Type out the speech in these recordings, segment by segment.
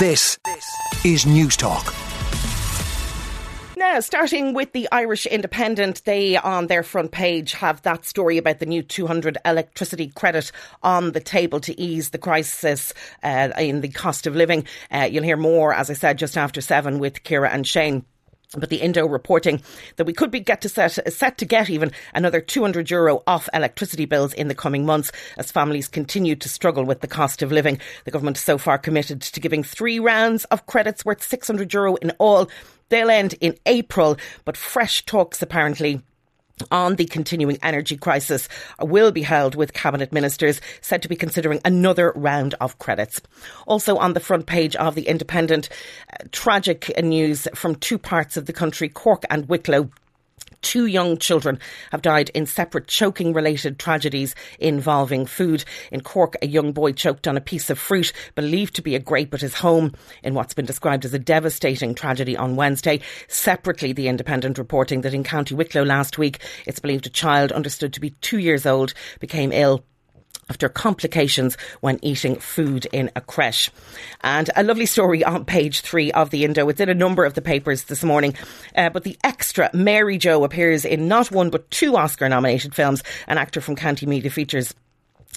This is News Talk. Now, starting with the Irish Independent, they on their front page have that story about the new 200 electricity credit on the table to ease the crisis uh, in the cost of living. Uh, you'll hear more, as I said, just after seven with Ciara and Shane. But the Indo reporting that we could be get to set, set to get even another 200 euro off electricity bills in the coming months as families continue to struggle with the cost of living. The government so far committed to giving three rounds of credits worth 600 euro in all. They'll end in April, but fresh talks apparently on the continuing energy crisis will be held with cabinet ministers said to be considering another round of credits. Also on the front page of the Independent, uh, tragic news from two parts of the country, Cork and Wicklow two young children have died in separate choking related tragedies involving food. In Cork, a young boy choked on a piece of fruit believed to be a grape at his home in what's been described as a devastating tragedy on Wednesday. Separately, The Independent reporting that in County Wicklow last week, it's believed a child understood to be two years old became ill after complications when eating food in a creche. And a lovely story on page three of the Indo. It's in a number of the papers this morning. Uh, but the extra Mary Jo appears in not one but two Oscar nominated films. An actor from County Meath features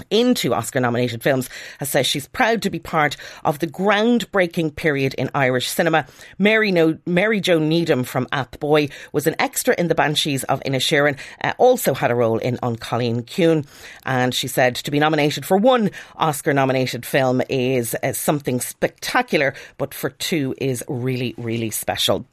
into Oscar nominated films has said she's proud to be part of the groundbreaking period in Irish cinema. Mary, no- Mary Jo Needham from Ath Boy was an extra in The Banshees of Inisherin, uh, also had a role in An Cailín Ciúin. And she said to be nominated for one Oscar nominated film is uh, something spectacular, but for two is really, really special.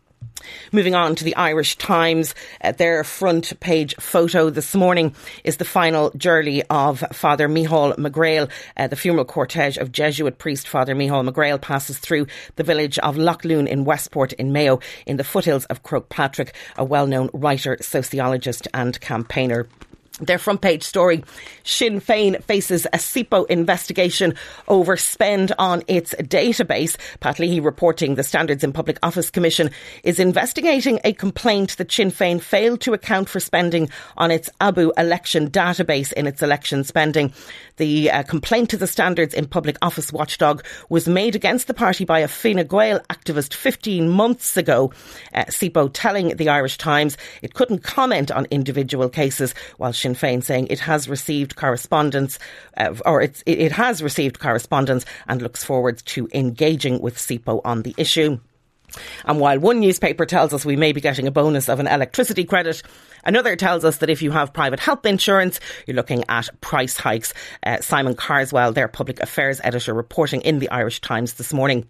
Moving on to the Irish Times, uh, their front page photo this morning is the final journey of Father Micheál MacGréil. Uh, the funeral cortege of Jesuit priest Father Micheál MacGréil passes through the village of Lochloon in Westport in Mayo in the foothills of Patrick, a well known writer, sociologist, and campaigner. Their front page story Sinn Féin faces a SIPO investigation over spend on its database. Pat Leahy reporting the Standards in Public Office Commission is investigating a complaint that Sinn Féin failed to account for spending on its ABU election database in its election spending. The uh, complaint to the Standards in Public Office watchdog was made against the party by a Fine Gael activist 15 months ago. Uh, SIPO telling the Irish Times it couldn't comment on individual cases while Sinn Féin saying it has received correspondence, uh, or it, it has received correspondence and looks forward to engaging with SIPO on the issue. And while one newspaper tells us we may be getting a bonus of an electricity credit, another tells us that if you have private health insurance, you're looking at price hikes. Uh, Simon Carswell, their public affairs editor, reporting in the Irish Times this morning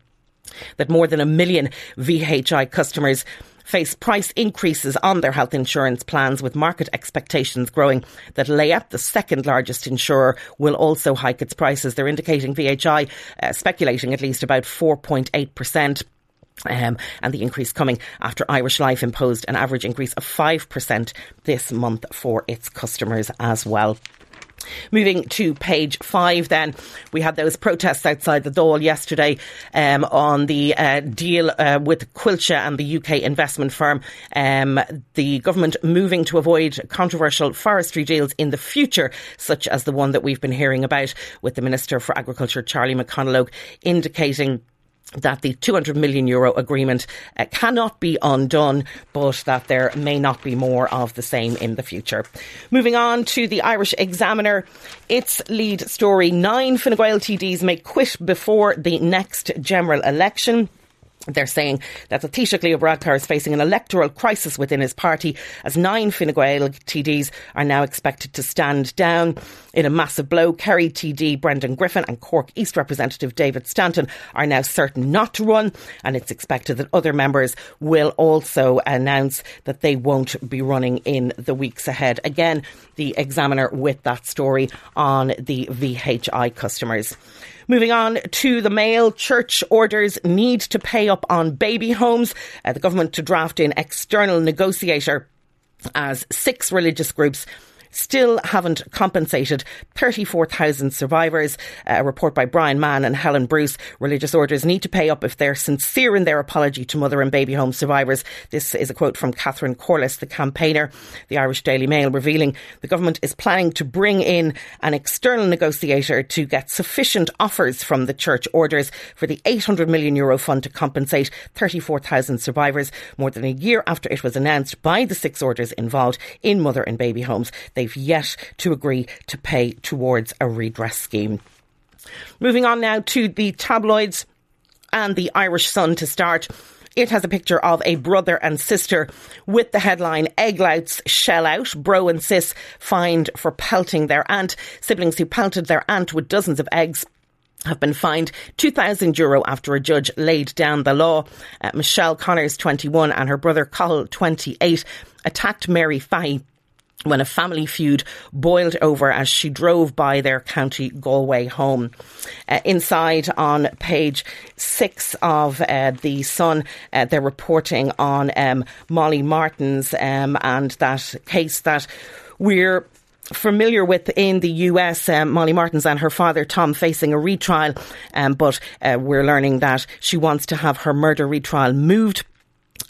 that more than a million VHI customers face price increases on their health insurance plans with market expectations growing that Laya, the second largest insurer, will also hike its prices. They're indicating VHI, uh, speculating at least about 4.8%. Um, and the increase coming after Irish Life imposed an average increase of 5% this month for its customers as well. Moving to page five, then we had those protests outside the Dáil yesterday um, on the uh, deal uh, with Coillte and the UK investment firm. Um, the government moving to avoid controversial forestry deals in the future, such as the one that we've been hearing about, with the Minister for Agriculture Charlie McConalogue indicating that the 200 million euro agreement uh, cannot be undone, but that there may not be more of the same in the future. Moving on to the Irish Examiner, its lead story nine Fine Gael TDs may quit before the next general election. They're saying that the Taoiseach Leo Varadkar is facing an electoral crisis within his party as nine Fine Gael TDs are now expected to stand down. In a massive blow, Kerry TD Brendan Griffin and Cork East Representative David Stanton are now certain not to run, and it's expected that other members will also announce that they won't be running in the weeks ahead. Again, the Examiner with that story on the VHI customers. Moving on to the Mail, church orders need to pay up on baby homes. Uh, the government to draft in external negotiator as six religious groups still haven't compensated 34,000 survivors. Uh, a report by Brian Mann and Helen Bruce. Religious orders need to pay up if they're sincere in their apology to mother and baby home survivors. This is a quote from Catherine Corless, the campaigner. The Irish Daily Mail revealing the government is planning to bring in an external negotiator to get sufficient offers from the church orders for the 800 million euro fund to compensate 34,000 survivors more than a year after it was announced by the six orders involved in mother and baby homes. They've yet to agree to pay towards a redress scheme. Moving on now to the tabloids and the Irish Sun to start. It has a picture of a brother and sister with the headline Egglouts shell out. Bro and sis fined for pelting their aunt. Siblings who pelted their aunt with dozens of eggs have been fined 2,000 euro after a judge laid down the law. Uh, Michelle Connors, 21, and her brother Cathal, 28, attacked Mary Fahy when a family feud boiled over as she drove by their County Galway home. Uh, inside on page six of uh, The Sun, uh, they're reporting on um, Molly Martens um, and that case that we're familiar with in the US, um, Molly Martens and her father Tom facing a retrial, um, but uh, we're learning that she wants to have her murder retrial moved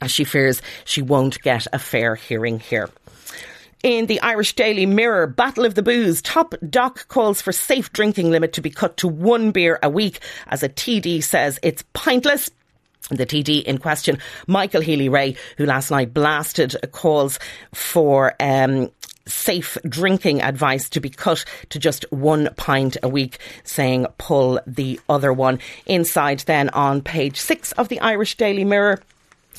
as she fears she won't get a fair hearing here. In the Irish Daily Mirror, Battle of the Booze, top doc calls for safe drinking limit to be cut to one beer a week as a TD says it's pointless. The TD in question, Michael Healy Rae, who last night blasted calls for um, safe drinking advice to be cut to just one pint a week, saying pull the other one. Inside then on page six of the Irish Daily Mirror,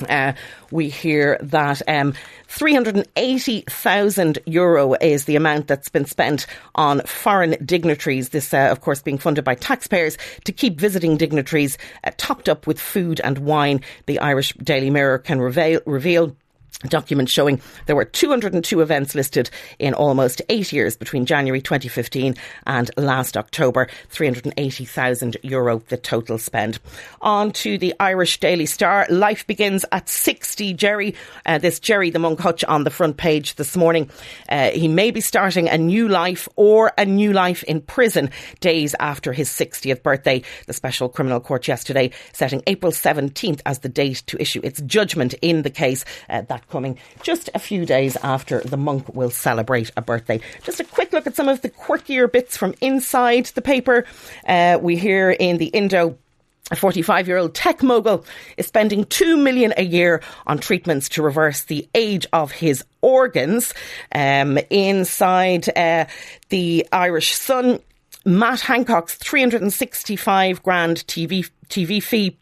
uh, we hear that um, 380,000 euro is the amount that's been spent on foreign dignitaries. This, uh, of course, being funded by taxpayers to keep visiting dignitaries uh, topped up with food and wine. The Irish Daily Mirror can reveal, reveal document showing there were 202 events listed in almost eight years between January 2015 and last October. 380,000 euro the total spend. On to the Irish Daily Star. Life begins at 60. Gerry, uh, this Gerry the Monk Hutch on the front page this morning. Uh, he may be starting a new life or a new life in prison days after his 60th birthday. The Special Criminal Court yesterday setting April 17th as the date to issue its judgment in the case uh, that coming just a few days after the monk will celebrate a birthday. Just a quick look at some of the quirkier bits from inside the paper. Uh, we hear in the Indo a 45 year old tech mogul is spending 2 million a year on treatments to reverse the age of his organs. Um, inside uh, the Irish Sun, Matt Hancock's 365 grand TV TV fee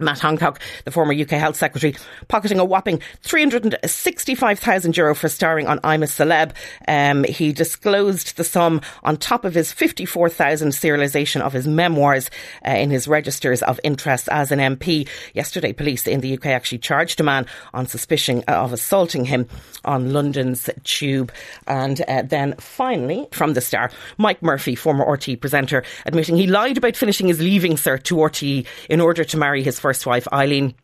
Matt Hancock, the former UK Health Secretary, pocketing a whopping 365,000 euro for starring on I'm a Celeb. Um, he disclosed the sum on top of his 54,000 serialisation of his memoirs uh, in his registers of interest as an MP. Yesterday, police in the UK actually charged a man on suspicion of assaulting him on London's tube. And uh, then finally, from the star, Mike Murphy, former RTÉ presenter, admitting he lied about finishing his leaving cert to RTÉ in order to marry his first wife, Eileen.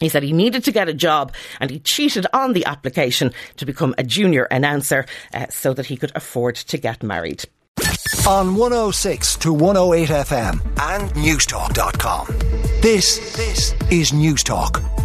He said he needed to get a job and he cheated on the application to become a junior announcer uh, so that he could afford to get married. On 106 to 108 FM and Newstalk.com. This, this is Newstalk.